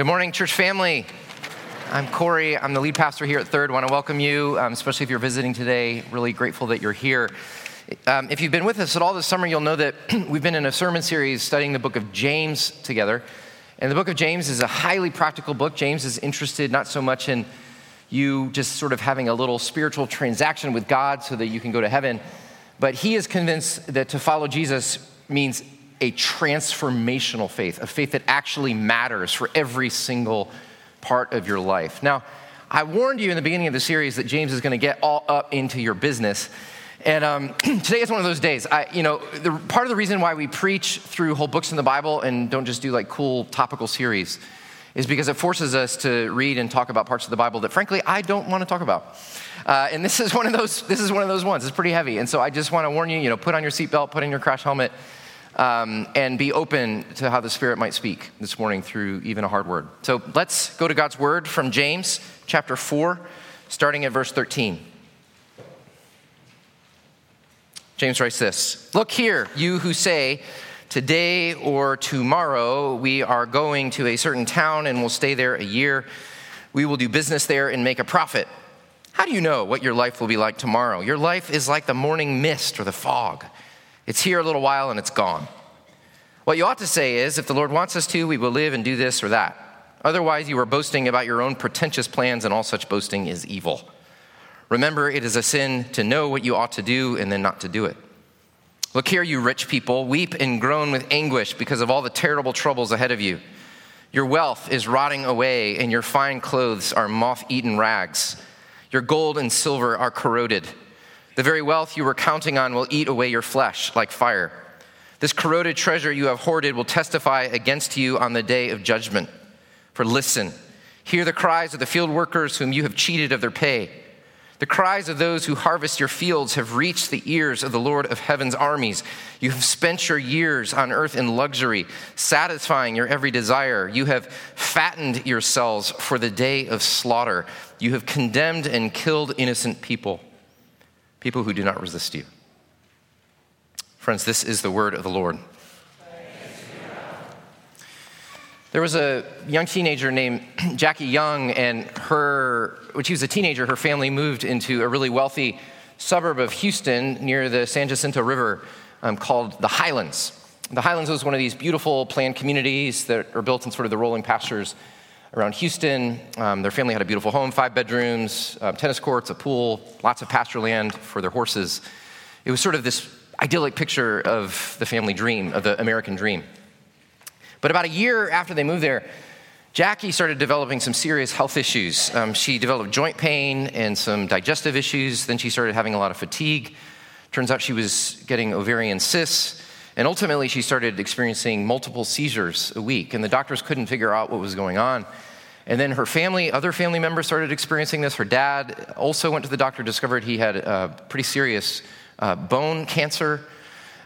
Good morning, church family. I'm Corey. I'm the lead pastor here at Third. I want to welcome you, um, especially if you're visiting today. Really grateful that you're here. Um, if you've been with us at all this summer, you'll know that we've been in a sermon series studying the book of James together. And the book of James is a highly practical book. James is interested not so much in you just sort of having a little spiritual transaction with God so that you can go to heaven, but he is convinced that to follow Jesus means a transformational faith, a faith that actually matters for every single part of your life. Now, I warned you in the beginning of the series that James is going to get all up into your business. And um, today is one of those days. I, you know, the, part of the reason why we preach through whole books in the Bible and don't just do like cool topical series is because it forces us to read and talk about parts of the Bible that, frankly, I don't want to talk about. Uh, and this is one of those. This is one of those ones. It's pretty heavy, and so I just want to warn you. You know, put on your seatbelt, put on your crash helmet, um, and be open to how the Spirit might speak this morning through even a hard word. So let's go to God's word from James chapter four, starting at verse thirteen. James writes this Look here, you who say, Today or tomorrow we are going to a certain town and will stay there a year. We will do business there and make a profit. How do you know what your life will be like tomorrow? Your life is like the morning mist or the fog. It's here a little while and it's gone. What you ought to say is if the Lord wants us to, we will live and do this or that. Otherwise, you are boasting about your own pretentious plans, and all such boasting is evil. Remember, it is a sin to know what you ought to do and then not to do it. Look here, you rich people, weep and groan with anguish because of all the terrible troubles ahead of you. Your wealth is rotting away, and your fine clothes are moth eaten rags. Your gold and silver are corroded. The very wealth you were counting on will eat away your flesh like fire. This corroded treasure you have hoarded will testify against you on the day of judgment. For listen, hear the cries of the field workers whom you have cheated of their pay. The cries of those who harvest your fields have reached the ears of the Lord of heaven's armies. You have spent your years on earth in luxury, satisfying your every desire. You have fattened yourselves for the day of slaughter. You have condemned and killed innocent people, people who do not resist you. Friends, this is the word of the Lord. There was a young teenager named Jackie Young, and her, when she was a teenager, her family moved into a really wealthy suburb of Houston near the San Jacinto River um, called the Highlands. The Highlands was one of these beautiful planned communities that are built in sort of the rolling pastures around Houston. Um, their family had a beautiful home, five bedrooms, um, tennis courts, a pool, lots of pasture land for their horses. It was sort of this idyllic picture of the family dream, of the American dream. But about a year after they moved there, Jackie started developing some serious health issues. Um, she developed joint pain and some digestive issues. Then she started having a lot of fatigue. Turns out she was getting ovarian cysts. And ultimately, she started experiencing multiple seizures a week. And the doctors couldn't figure out what was going on. And then her family, other family members started experiencing this. Her dad also went to the doctor, discovered he had pretty serious uh, bone cancer.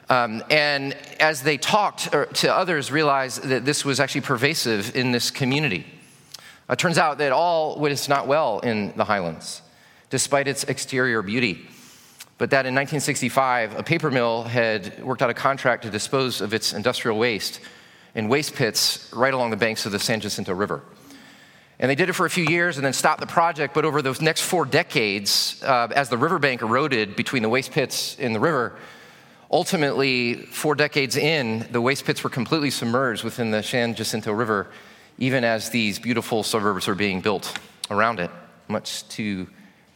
Um, and as they talked er, to others, realized that this was actually pervasive in this community. It uh, turns out that all was not well in the Highlands, despite its exterior beauty. But that in 1965, a paper mill had worked out a contract to dispose of its industrial waste in waste pits right along the banks of the San Jacinto River. And they did it for a few years and then stopped the project. But over those next four decades, uh, as the riverbank eroded between the waste pits and the river, Ultimately, four decades in, the waste pits were completely submerged within the San Jacinto River, even as these beautiful suburbs are being built around it, much to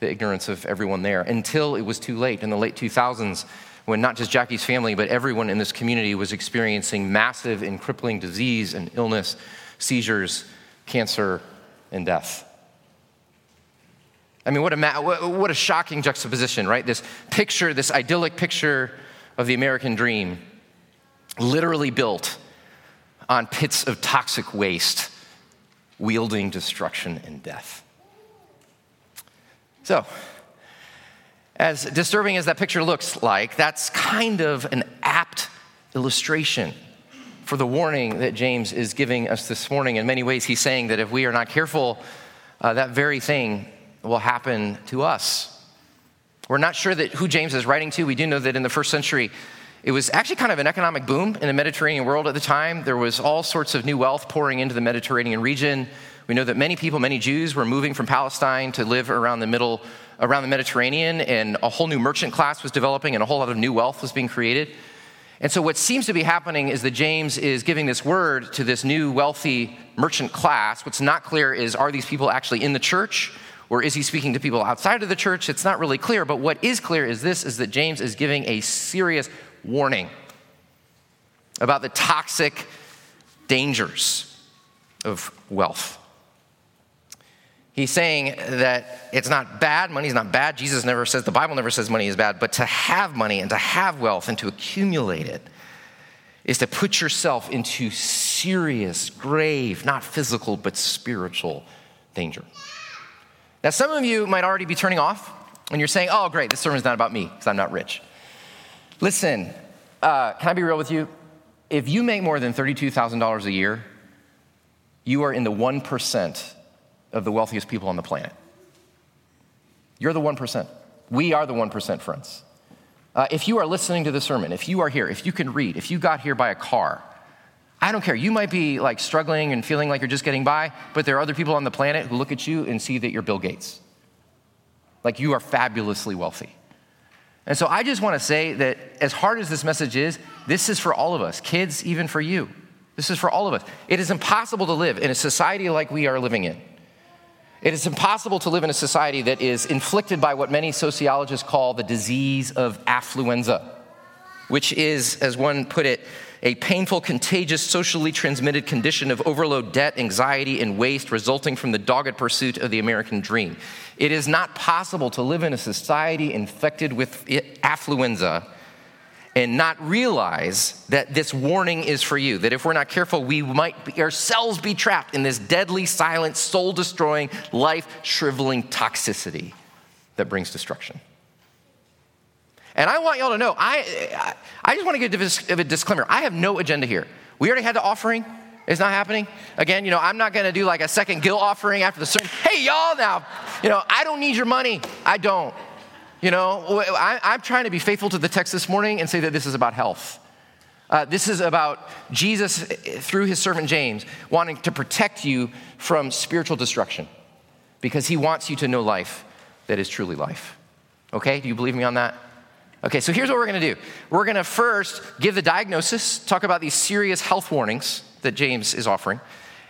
the ignorance of everyone there, until it was too late in the late 2000s when not just Jackie's family, but everyone in this community was experiencing massive and crippling disease and illness, seizures, cancer, and death. I mean, what a, what a shocking juxtaposition, right? This picture, this idyllic picture of the American dream, literally built on pits of toxic waste, wielding destruction and death. So, as disturbing as that picture looks like, that's kind of an apt illustration for the warning that James is giving us this morning. In many ways, he's saying that if we are not careful, uh, that very thing will happen to us. We're not sure that who James is writing to. We do know that in the first century, It was actually kind of an economic boom in the Mediterranean world at the time. There was all sorts of new wealth pouring into the Mediterranean region. We know that many people, many Jews, were moving from Palestine to live around the middle, around the Mediterranean, and a whole new merchant class was developing, and a whole lot of new wealth was being created. And so, what seems to be happening is that James is giving this word to this new wealthy merchant class. What's not clear is are these people actually in the church? Or is he speaking to people outside of the church? It's not really clear, but what is clear is this is that James is giving a serious warning about the toxic dangers of wealth. He's saying that it's not bad, money's not bad. Jesus never says, the Bible never says money is bad, but to have money and to have wealth and to accumulate it is to put yourself into serious, grave, not physical, but spiritual danger. Now, some of you might already be turning off and you're saying, oh, great, this sermon's not about me because I'm not rich. Listen, uh, can I be real with you? If you make more than $32,000 a year, you are in the 1% of the wealthiest people on the planet. You're the 1%. We are the 1%, friends. Uh, if you are listening to the sermon, if you are here, if you can read, if you got here by a car, I don't care. You might be like struggling and feeling like you're just getting by, but there are other people on the planet who look at you and see that you're Bill Gates. Like you are fabulously wealthy. And so I just want to say that as hard as this message is, this is for all of us, kids, even for you. This is for all of us. It is impossible to live in a society like we are living in. It is impossible to live in a society that is inflicted by what many sociologists call the disease of affluenza, which is, as one put it, a painful, contagious, socially transmitted condition of overload debt, anxiety, and waste resulting from the dogged pursuit of the American dream. It is not possible to live in a society infected with affluenza and not realize that this warning is for you. That if we're not careful, we might be, ourselves be trapped in this deadly, silent, soul destroying, life shriveling toxicity that brings destruction. And I want y'all to know, I, I just want to give a disclaimer. I have no agenda here. We already had the offering. It's not happening. Again, you know, I'm not going to do like a second guilt offering after the sermon. Hey, y'all, now, you know, I don't need your money. I don't. You know, I, am trying to be faithful to the text this morning and say that this is about health. Uh, this is about Jesus, through his servant James, wanting to protect you from spiritual destruction because he wants you to know life that is truly life. Okay? Do you believe me on that? Okay, so here's what we're gonna do. We're gonna first give the diagnosis, talk about these serious health warnings that James is offering,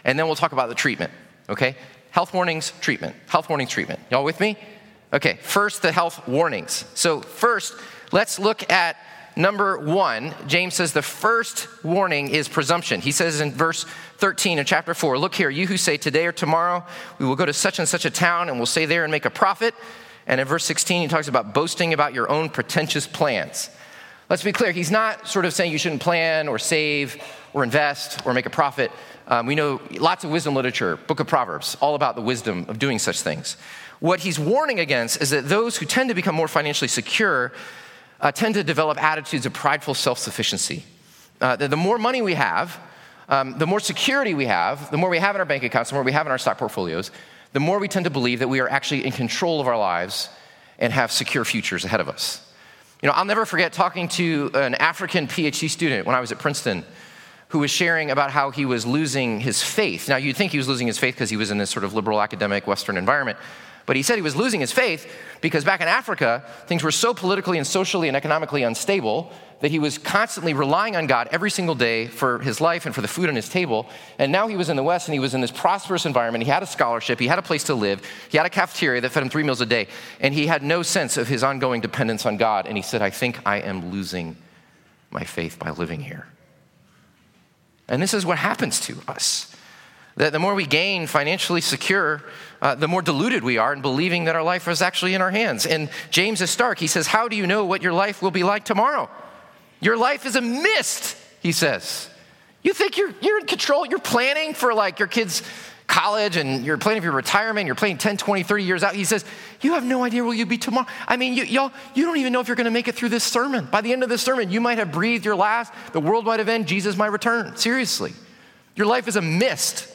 and then we'll talk about the treatment, okay? Health warnings, treatment. Health warnings, treatment. Y'all with me? Okay, first the health warnings. So, first, let's look at number one. James says the first warning is presumption. He says in verse 13 of chapter 4 Look here, you who say today or tomorrow we will go to such and such a town and we'll stay there and make a profit. And in verse 16, he talks about boasting about your own pretentious plans. Let's be clear, he's not sort of saying you shouldn't plan or save or invest or make a profit. Um, we know lots of wisdom literature, Book of Proverbs, all about the wisdom of doing such things. What he's warning against is that those who tend to become more financially secure uh, tend to develop attitudes of prideful self sufficiency. Uh, the, more money we have, um, the more security we have, the more we have in our bank accounts, the more we have in our stock portfolios, the more we tend to believe that we are actually in control of our lives and have secure futures ahead of us. You know, I'll never forget talking to an African PhD student when I was at Princeton who was sharing about how he was losing his faith. Now, you'd think he was losing his faith because he was in this sort of liberal academic Western environment. But he said he was losing his faith because back in Africa, things were so politically and socially and economically unstable that he was constantly relying on God every single day for his life and for the food on his table. And now he was in the West and he was in this prosperous environment. He had a scholarship, he had a place to live, he had a cafeteria that fed him three meals a day, and he had no sense of his ongoing dependence on God. And he said, I think I am losing my faith by living here. And this is what happens to us. That the more we gain financially secure, uh, the more deluded we are in believing that our life is actually in our hands. And James is stark. He says, How do you know what your life will be like tomorrow? Your life is a mist, he says. You think you're, you're in control, you're planning for like your kids' college and you're planning for your retirement, you're planning 10, 20, 30 years out. He says, You have no idea where you'll be tomorrow. I mean, you, y'all, you don't even know if you're going to make it through this sermon. By the end of this sermon, you might have breathed your last, the world might have ended, Jesus might return. Seriously. Your life is a mist.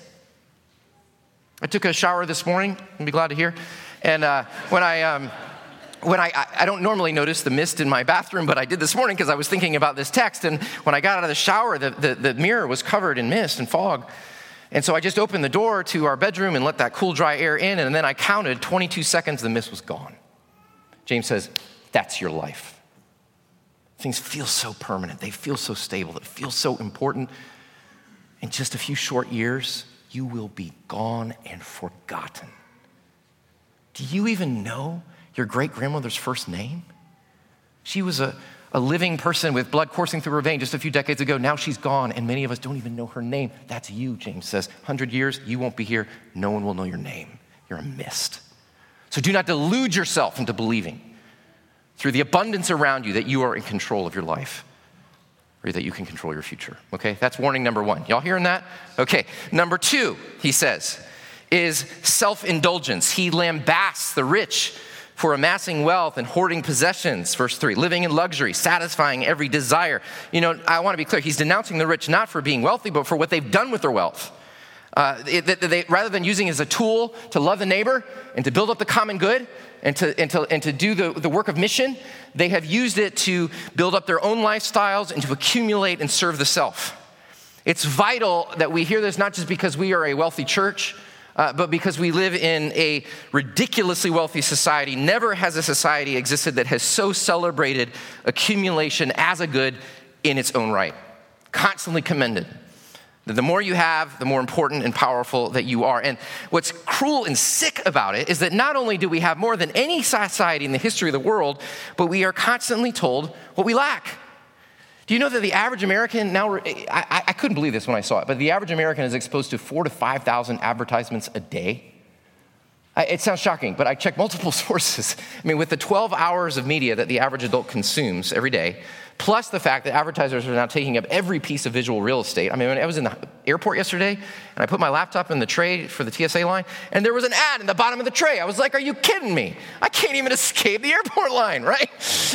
I took a shower this morning, I'd be glad to hear. And uh, when, I, um, when I, I don't normally notice the mist in my bathroom, but I did this morning because I was thinking about this text. And when I got out of the shower, the, the, the mirror was covered in mist and fog. And so I just opened the door to our bedroom and let that cool, dry air in. And then I counted 22 seconds, the mist was gone. James says, That's your life. Things feel so permanent, they feel so stable, they feel so important. In just a few short years, you will be gone and forgotten. Do you even know your great grandmother's first name? She was a, a living person with blood coursing through her vein just a few decades ago. Now she's gone, and many of us don't even know her name. That's you, James says. 100 years, you won't be here. No one will know your name. You're a mist. So do not delude yourself into believing through the abundance around you that you are in control of your life or that you can control your future. Okay, that's warning number one. Y'all hearing that? Okay, number two, he says, is self indulgence. He lambasts the rich for amassing wealth and hoarding possessions. Verse 3 living in luxury, satisfying every desire. You know, I want to be clear. He's denouncing the rich not for being wealthy, but for what they've done with their wealth. Uh, they, rather than using it as a tool to love the neighbor and to build up the common good and to, and to, and to do the, the work of mission, they have used it to build up their own lifestyles and to accumulate and serve the self. It's vital that we hear this not just because we are a wealthy church, uh, but because we live in a ridiculously wealthy society. Never has a society existed that has so celebrated accumulation as a good in its own right, constantly commended. The more you have, the more important and powerful that you are. And what's cruel and sick about it is that not only do we have more than any society in the history of the world, but we are constantly told what we lack. Do you know that the average American now, I, I couldn't believe this when I saw it, but the average American is exposed to four to 5,000 advertisements a day? It sounds shocking, but I checked multiple sources. I mean, with the 12 hours of media that the average adult consumes every day, plus the fact that advertisers are now taking up every piece of visual real estate. I mean, I was in the airport yesterday and I put my laptop in the tray for the TSA line, and there was an ad in the bottom of the tray. I was like, Are you kidding me? I can't even escape the airport line, right?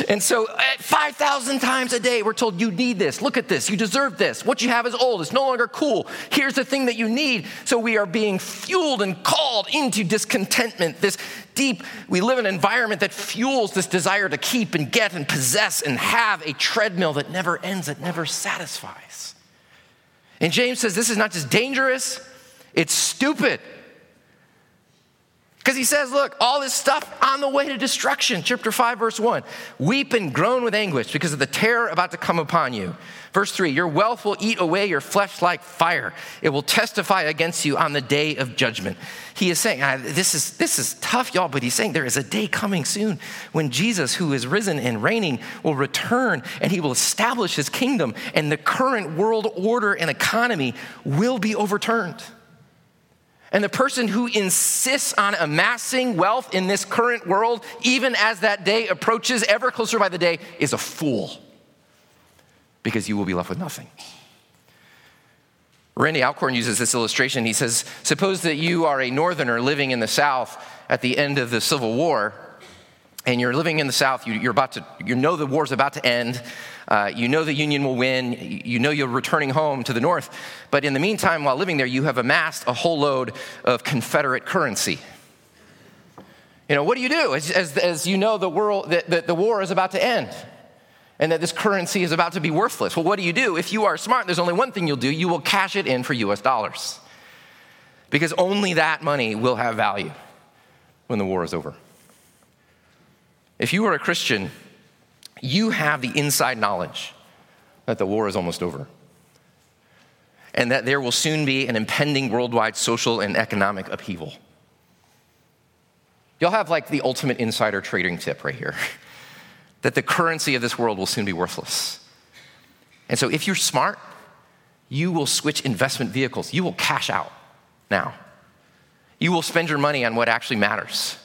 And so, 5,000 times a day, we're told, You need this. Look at this. You deserve this. What you have is old. It's no longer cool. Here's the thing that you need. So, we are being fueled and called into discontentment, this deep, we live in an environment that fuels this desire to keep and get and possess and have a treadmill that never ends, that never satisfies. And James says this is not just dangerous, it's stupid. Because he says, look, all this stuff on the way to destruction. Chapter 5, verse 1. Weep and groan with anguish because of the terror about to come upon you. Verse 3 Your wealth will eat away your flesh like fire, it will testify against you on the day of judgment. He is saying, this, is, this is tough, y'all, but he's saying there is a day coming soon when Jesus, who is risen and reigning, will return and he will establish his kingdom, and the current world order and economy will be overturned. And the person who insists on amassing wealth in this current world, even as that day approaches ever closer by the day, is a fool because you will be left with nothing. Randy Alcorn uses this illustration. He says, Suppose that you are a northerner living in the South at the end of the Civil War, and you're living in the South, you, are about to, you know the war's about to end, uh, you know the Union will win. You know you're returning home to the North. But in the meantime, while living there, you have amassed a whole load of Confederate currency. You know, what do you do as, as, as you know the, world, that the, war is about to end? and that this currency is about to be worthless. Well, what do you do? If you are smart, there's only one thing you'll do you will cash it in for US dollars. Because only that money will have value when the war is over. If you are a Christian, you have the inside knowledge that the war is almost over and that there will soon be an impending worldwide social and economic upheaval. You'll have like the ultimate insider trading tip right here that the currency of this world will soon be worthless. And so, if you're smart, you will switch investment vehicles. You will cash out now. You will spend your money on what actually matters.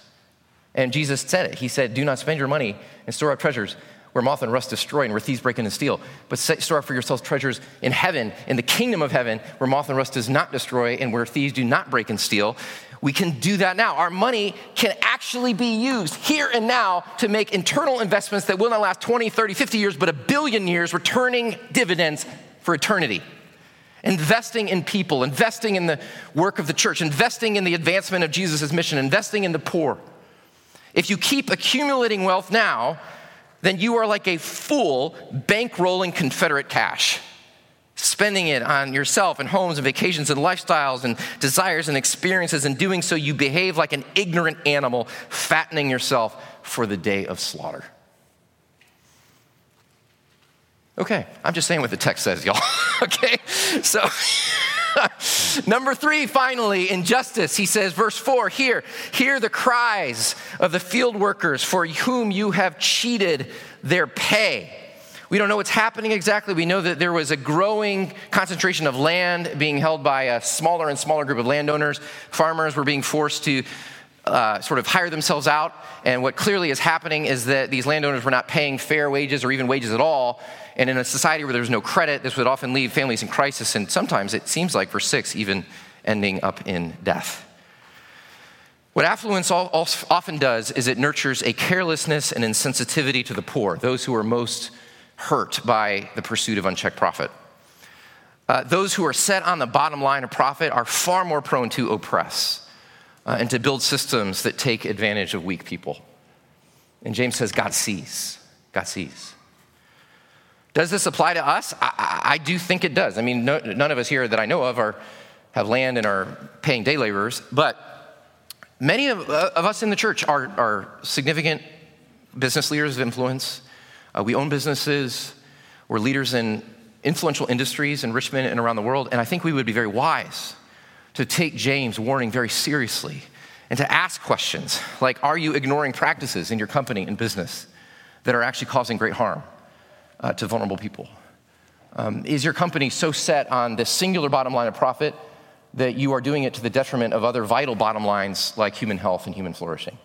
And Jesus said it. He said, Do not spend your money and store up treasures where moth and rust destroy and where thieves break in and steal. But store up for yourselves treasures in heaven, in the kingdom of heaven, where moth and rust does not destroy and where thieves do not break and steal. We can do that now. Our money can actually be used here and now to make internal investments that will not last 20, 30, 50 years, but a billion years, returning dividends for eternity. Investing in people, investing in the work of the church, investing in the advancement of Jesus' mission, investing in the poor. If you keep accumulating wealth now, then you are like a fool bankrolling Confederate cash, spending it on yourself and homes and vacations and lifestyles and desires and experiences. And doing so, you behave like an ignorant animal, fattening yourself for the day of slaughter. Okay, I'm just saying what the text says, y'all. okay, so. Number three, finally, injustice. He says, verse four, here, hear the cries of the field workers for whom you have cheated their pay. We don't know what's happening exactly. We know that there was a growing concentration of land being held by a smaller and smaller group of landowners. Farmers were being forced to uh, sort of hire themselves out. And what clearly is happening is that these landowners were not paying fair wages or even wages at all. And in a society where there's no credit, this would often leave families in crisis. And sometimes it seems like, for six, even ending up in death. What affluence often does is it nurtures a carelessness and insensitivity to the poor, those who are most hurt by the pursuit of unchecked profit. Uh, those who are set on the bottom line of profit are far more prone to oppress uh, and to build systems that take advantage of weak people. And James says, God sees. God sees. Does this apply to us? I, I, I do think it does. I mean, no, none of us here that I know of are, have land and are paying day laborers, but many of, uh, of us in the church are, are significant business leaders of influence. Uh, we own businesses, we're leaders in influential industries in Richmond and around the world, and I think we would be very wise to take James' warning very seriously and to ask questions like Are you ignoring practices in your company and business that are actually causing great harm uh, to vulnerable people? Um, is your company so set on the singular bottom line of profit that you are doing it to the detriment of other vital bottom lines like human health and human flourishing?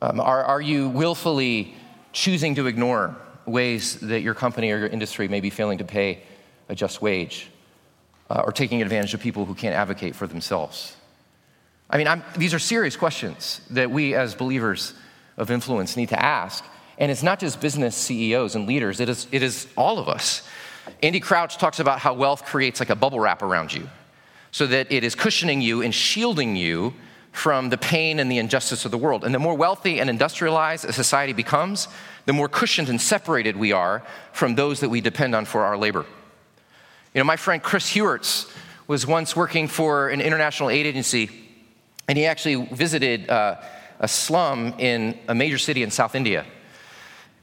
Um, are, are you willfully choosing to ignore ways that your company or your industry may be failing to pay a just wage? Uh, or taking advantage of people who can't advocate for themselves? I mean, I'm, these are serious questions that we as believers of influence need to ask. And it's not just business CEOs and leaders, it is, it is all of us. Andy Crouch talks about how wealth creates like a bubble wrap around you so that it is cushioning you and shielding you from the pain and the injustice of the world. And the more wealthy and industrialized a society becomes, the more cushioned and separated we are from those that we depend on for our labor. You know, my friend Chris Heuertz was once working for an international aid agency, and he actually visited uh, a slum in a major city in South India.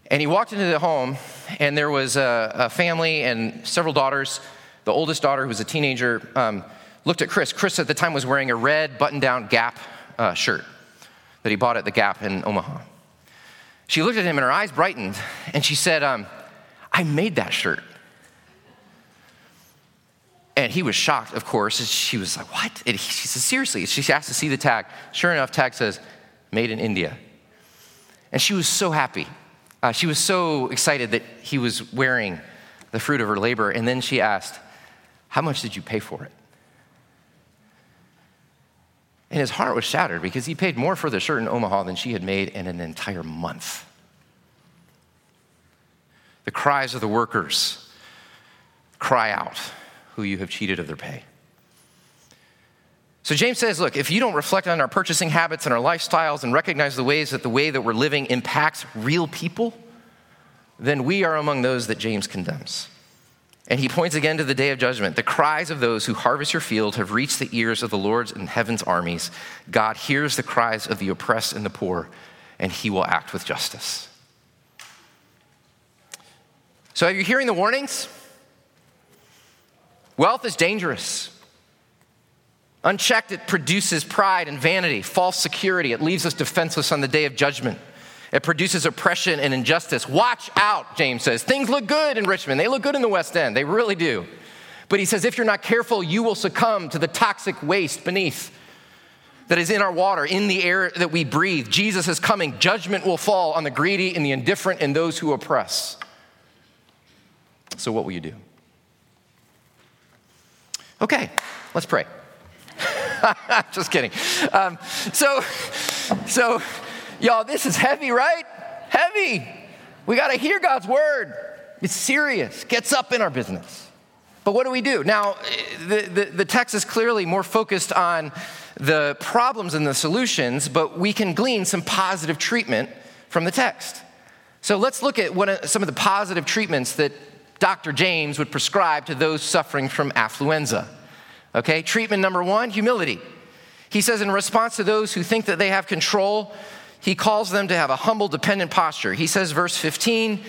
And he walked into the home, and there was a, a family and several daughters. The oldest daughter, who was a teenager, um, looked at Chris. Chris at the time was wearing a red button down Gap uh, shirt that he bought at the Gap in Omaha. She looked at him, and her eyes brightened, and she said, um, I made that shirt. And he was shocked, of course. And she was like, What? And he, she said, Seriously? She asked to see the tag. Sure enough, tag says, Made in India. And she was so happy. Uh, she was so excited that he was wearing the fruit of her labor. And then she asked, How much did you pay for it? And his heart was shattered because he paid more for the shirt in Omaha than she had made in an entire month. The cries of the workers cry out who you have cheated of their pay. So James says, look, if you don't reflect on our purchasing habits and our lifestyles and recognize the ways that the way that we're living impacts real people, then we are among those that James condemns. And he points again to the day of judgment. The cries of those who harvest your field have reached the ears of the Lord's and heaven's armies. God hears the cries of the oppressed and the poor, and he will act with justice. So, are you hearing the warnings? Wealth is dangerous. Unchecked, it produces pride and vanity, false security. It leaves us defenseless on the day of judgment. It produces oppression and injustice. Watch out, James says. Things look good in Richmond. They look good in the West End. They really do. But he says, if you're not careful, you will succumb to the toxic waste beneath that is in our water, in the air that we breathe. Jesus is coming. Judgment will fall on the greedy and the indifferent and those who oppress. So, what will you do? Okay, let's pray. Just kidding. Um, so, so, y'all, this is heavy, right? Heavy. We got to hear God's word. It's serious. Gets up in our business. But what do we do? Now, the, the, the, text is clearly more focused on the problems and the solutions, but we can glean some positive treatment from the text. So let's look at of, some of the positive treatments that Dr. James would prescribe to those suffering from affluenza. Okay, treatment number one humility. He says, in response to those who think that they have control, he calls them to have a humble, dependent posture. He says, verse 15,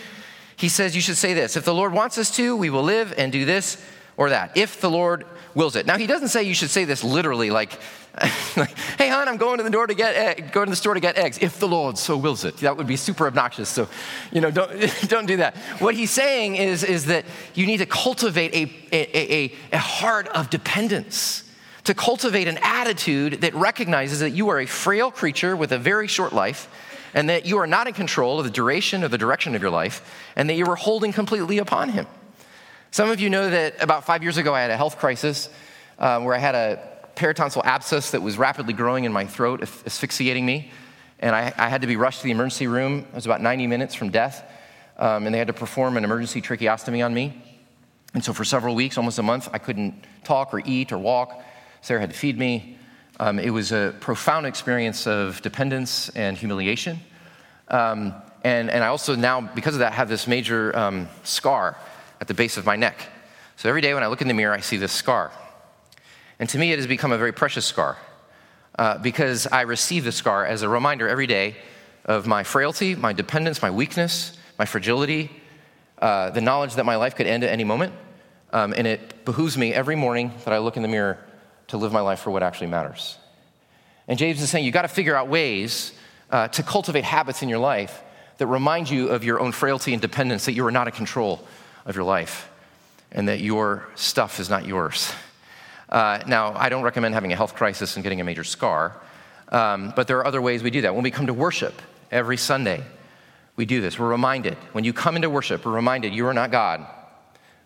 he says, You should say this If the Lord wants us to, we will live and do this or that, if the Lord wills it. Now, he doesn't say you should say this literally, like, like hey, hon, I'm going to the door to get egg, going to the store to get eggs, if the Lord so wills it. That would be super obnoxious. So, you know, don't, don't do that. What he's saying is, is that you need to cultivate a, a, a, a heart of dependence to cultivate an attitude that recognizes that you are a frail creature with a very short life and that you are not in control of the duration or the direction of your life and that you are holding completely upon Him. Some of you know that about five years ago I had a health crisis um, where I had a peritonsil abscess that was rapidly growing in my throat, asphyxiating me. And I, I had to be rushed to the emergency room. I was about 90 minutes from death. Um, and they had to perform an emergency tracheostomy on me. And so for several weeks, almost a month, I couldn't talk or eat or walk. Sarah had to feed me. Um, it was a profound experience of dependence and humiliation. Um, and, and I also now, because of that, have this major um, scar at the base of my neck. So every day when I look in the mirror, I see this scar. And to me, it has become a very precious scar uh, because I receive the scar as a reminder every day of my frailty, my dependence, my weakness, my fragility, uh, the knowledge that my life could end at any moment. Um, and it behooves me every morning that I look in the mirror to live my life for what actually matters. And James is saying you got to figure out ways uh, to cultivate habits in your life that remind you of your own frailty and dependence, that you are not in control of your life, and that your stuff is not yours. Uh, now, I don't recommend having a health crisis and getting a major scar, um, but there are other ways we do that. When we come to worship every Sunday, we do this. We're reminded. When you come into worship, we're reminded you are not God.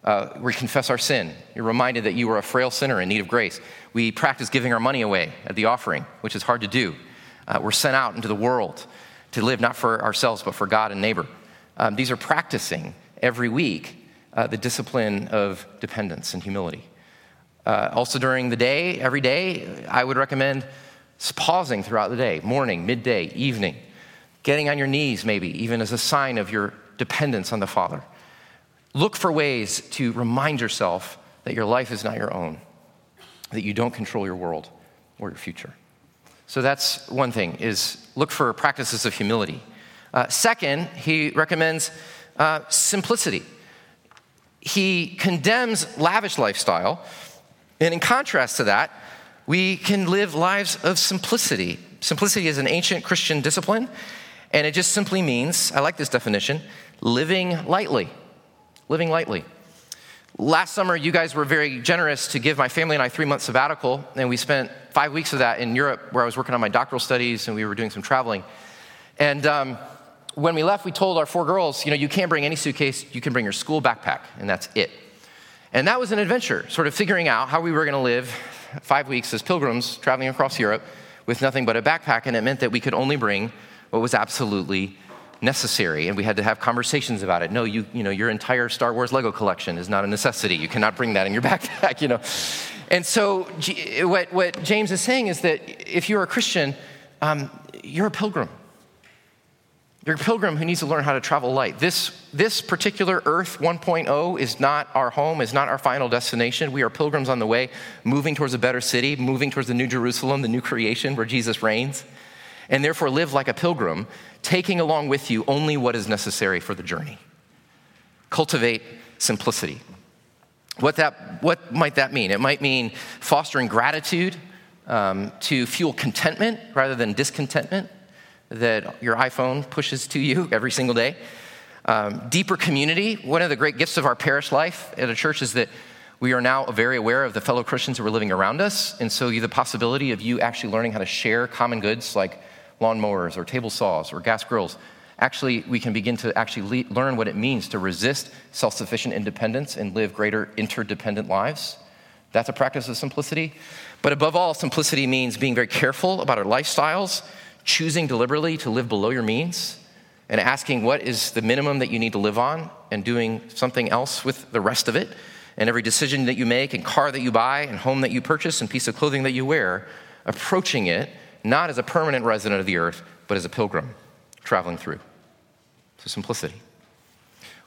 Uh, we confess our sin. You're reminded that you are a frail sinner in need of grace. We practice giving our money away at the offering, which is hard to do. Uh, we're sent out into the world to live not for ourselves, but for God and neighbor. Um, these are practicing every week uh, the discipline of dependence and humility. Uh, also, during the day, every day, I would recommend pausing throughout the day morning, midday, evening, getting on your knees, maybe, even as a sign of your dependence on the Father Look for ways to remind yourself that your life is not your own, that you don't control your world or your future. So that's one thing is look for practices of humility. Uh, second, he recommends uh, simplicity. He condemns lavish lifestyle, and in contrast to that, we can live lives of simplicity. Simplicity is an ancient Christian discipline, and it just simply means, I like this definition, living lightly living lightly. Last summer, you guys were very generous to give my family and I three months sabbatical, and we spent five weeks of that in Europe where I was working on my doctoral studies and we were doing some traveling. And um, when we left, we told our four girls, you know, you can't bring any suitcase, you can bring your school backpack, and that's it. And that was an adventure, sort of figuring out how we were going to live five weeks as pilgrims traveling across Europe with nothing but a backpack, and it meant that we could only bring what was absolutely necessary and we had to have conversations about it. No you, you know your entire star wars lego collection is not a necessity. You cannot bring that in your backpack you know? And so what, what james is saying is that if you're a christian um, you're a pilgrim you're a pilgrim who needs to learn how to travel light this, this particular earth 1.0 is not our home is not our final destination we are pilgrims on the way moving towards a better city moving towards the new jerusalem the new creation where jesus reigns and therefore live like a pilgrim, taking along with you only what is necessary for the journey. Cultivate simplicity. What, that, what might that mean? It might mean fostering gratitude um, to fuel contentment rather than discontentment that your iPhone pushes to you every single day. Um, deeper community. One of the great gifts of our parish life at a church is that we are now very aware of the fellow Christians who are living around us. And so, the possibility of you actually learning how to share common goods like lawnmowers or table saws or gas grills. Actually, we can begin to actually le- learn what it means to resist self sufficient independence and live greater interdependent lives. That's a practice of simplicity. But above all, simplicity means being very careful about our lifestyles, choosing deliberately to live below your means, and asking what is the minimum that you need to live on and doing something else with the rest of it and every decision that you make, and car that you buy, and home that you purchase, and piece of clothing that you wear, approaching it not as a permanent resident of the earth, but as a pilgrim traveling through. So, simplicity.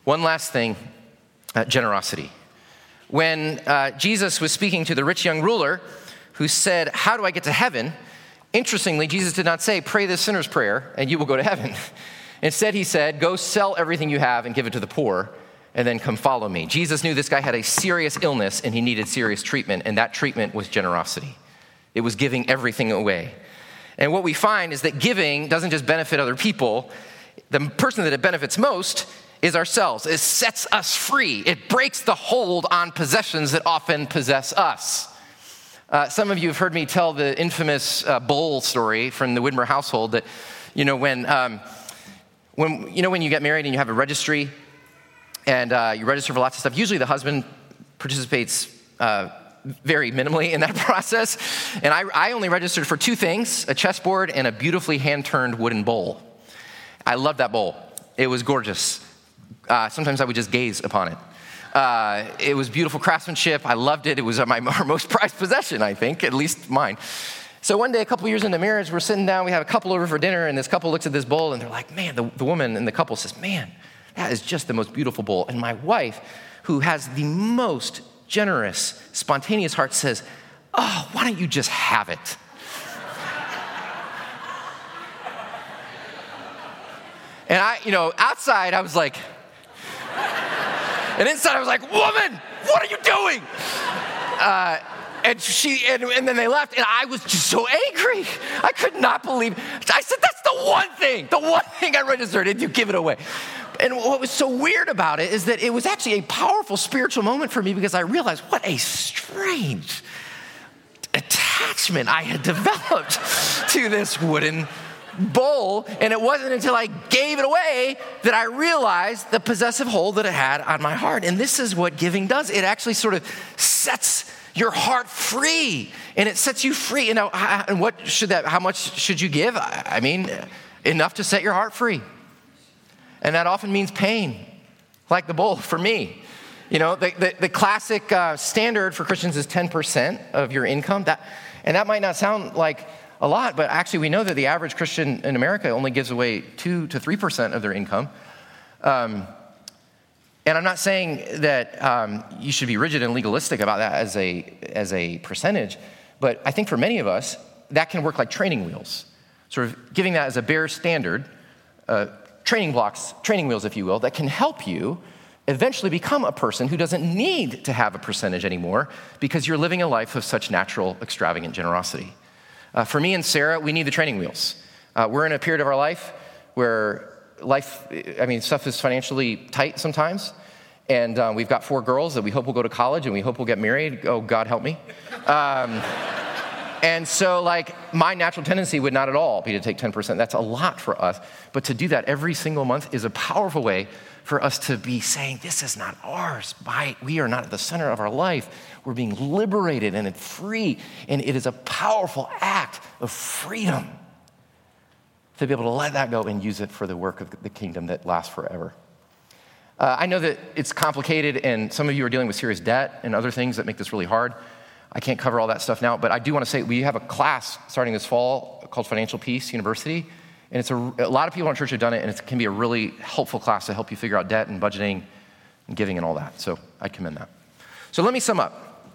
One last thing uh, generosity. When uh, Jesus was speaking to the rich young ruler who said, How do I get to heaven? Interestingly, Jesus did not say, Pray this sinner's prayer and you will go to heaven. Instead, he said, Go sell everything you have and give it to the poor, and then come follow me. Jesus knew this guy had a serious illness and he needed serious treatment, and that treatment was generosity. It was giving everything away. And what we find is that giving doesn't just benefit other people, the person that it benefits most is ourselves. It sets us free, it breaks the hold on possessions that often possess us. Uh, some of you have heard me tell the infamous uh, bowl story from the Widmer household that, you know, when, um, when, you know, when you get married and you have a registry and uh, you register for lots of stuff, usually the husband participates uh, very minimally in that process. And I, I only registered for two things a chessboard and a beautifully hand turned wooden bowl. I loved that bowl, it was gorgeous. Uh, sometimes I would just gaze upon it. Uh, it was beautiful craftsmanship. I loved it. It was my most prized possession, I think, at least mine. So one day, a couple years into marriage, we're sitting down, we have a couple over for dinner, and this couple looks at this bowl and they're like, man, the, the woman and the couple says, man, that is just the most beautiful bowl. And my wife, who has the most generous, spontaneous heart says, Oh, why don't you just have it? and I, you know, outside I was like, and inside I was like, Woman, what are you doing? Uh, and she and, and, then they left and i was just so angry i could not believe i said that's the one thing the one thing i registered and you give it away and what was so weird about it is that it was actually a powerful spiritual moment for me because I realized what a strange attachment I had developed to this wooden bowl. And it wasn't until I gave it away that I realized the possessive hold that it had on my heart. And this is what giving does it actually sort of sets your heart free and it sets you free. You know, and what should that, how much should you give? I mean, enough to set your heart free. And that often means pain, like the bowl for me. You know, the, the, the classic uh, standard for Christians is 10% of your income. That, and that might not sound like a lot, but actually, we know that the average Christian in America only gives away 2 to 3% of their income. Um, and I'm not saying that um, you should be rigid and legalistic about that as a, as a percentage, but I think for many of us, that can work like training wheels. Sort of giving that as a bare standard, uh, training blocks, training wheels, if you will, that can help you eventually become a person who doesn't need to have a percentage anymore because you're living a life of such natural, extravagant generosity. Uh, for me and Sarah, we need the training wheels. Uh, we're in a period of our life where life, I mean, stuff is financially tight sometimes. And uh, we've got four girls that we hope will go to college and we hope will get married. Oh, God help me. Um, and so, like, my natural tendency would not at all be to take 10%. That's a lot for us. But to do that every single month is a powerful way for us to be saying, This is not ours. We are not at the center of our life. We're being liberated and free. And it is a powerful act of freedom to be able to let that go and use it for the work of the kingdom that lasts forever. Uh, I know that it's complicated, and some of you are dealing with serious debt and other things that make this really hard. I can't cover all that stuff now, but I do want to say we have a class starting this fall called Financial Peace University. And it's a, a lot of people in church have done it, and it can be a really helpful class to help you figure out debt and budgeting and giving and all that. So I commend that. So let me sum up.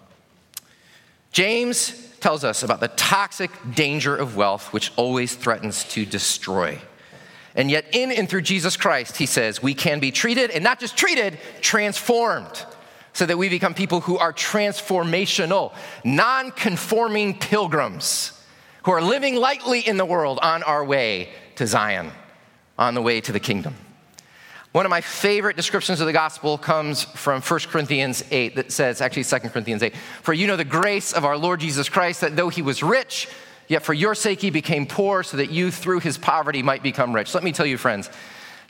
James tells us about the toxic danger of wealth, which always threatens to destroy. And yet, in and through Jesus Christ, he says, we can be treated, and not just treated, transformed so that we become people who are transformational, non conforming pilgrims who are living lightly in the world on our way to Zion, on the way to the kingdom. One of my favorite descriptions of the gospel comes from 1 Corinthians 8 that says, actually 2 Corinthians 8, for you know the grace of our Lord Jesus Christ, that though he was rich, yet for your sake he became poor, so that you through his poverty might become rich. Let me tell you, friends,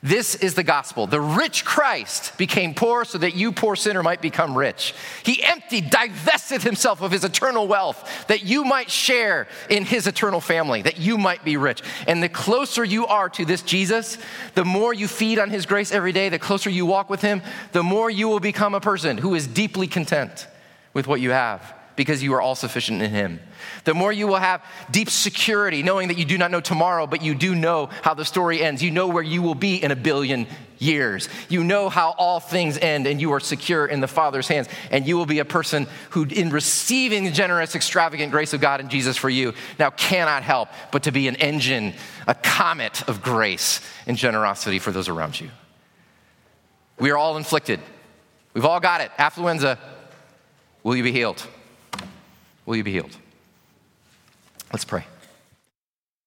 This is the gospel. The rich Christ became poor so that you, poor sinner, might become rich. He emptied, divested himself of his eternal wealth that you might share in his eternal family, that you might be rich. And the closer you are to this Jesus, the more you feed on his grace every day, the closer you walk with him, the more you will become a person who is deeply content with what you have because you are all sufficient in Him. The more you will have deep security, knowing that you do not know tomorrow, but you do know how the story ends. You know where you will be in a billion years. You know how all things end, and you are secure in the Father's hands. And you will be a person who, in receiving the generous, extravagant grace of God and Jesus for you, now cannot help but to be an engine, a comet of grace and generosity for those around you. We are all inflicted. We've all got it. Affluenza. Will you be healed? Will you be healed? Let's pray.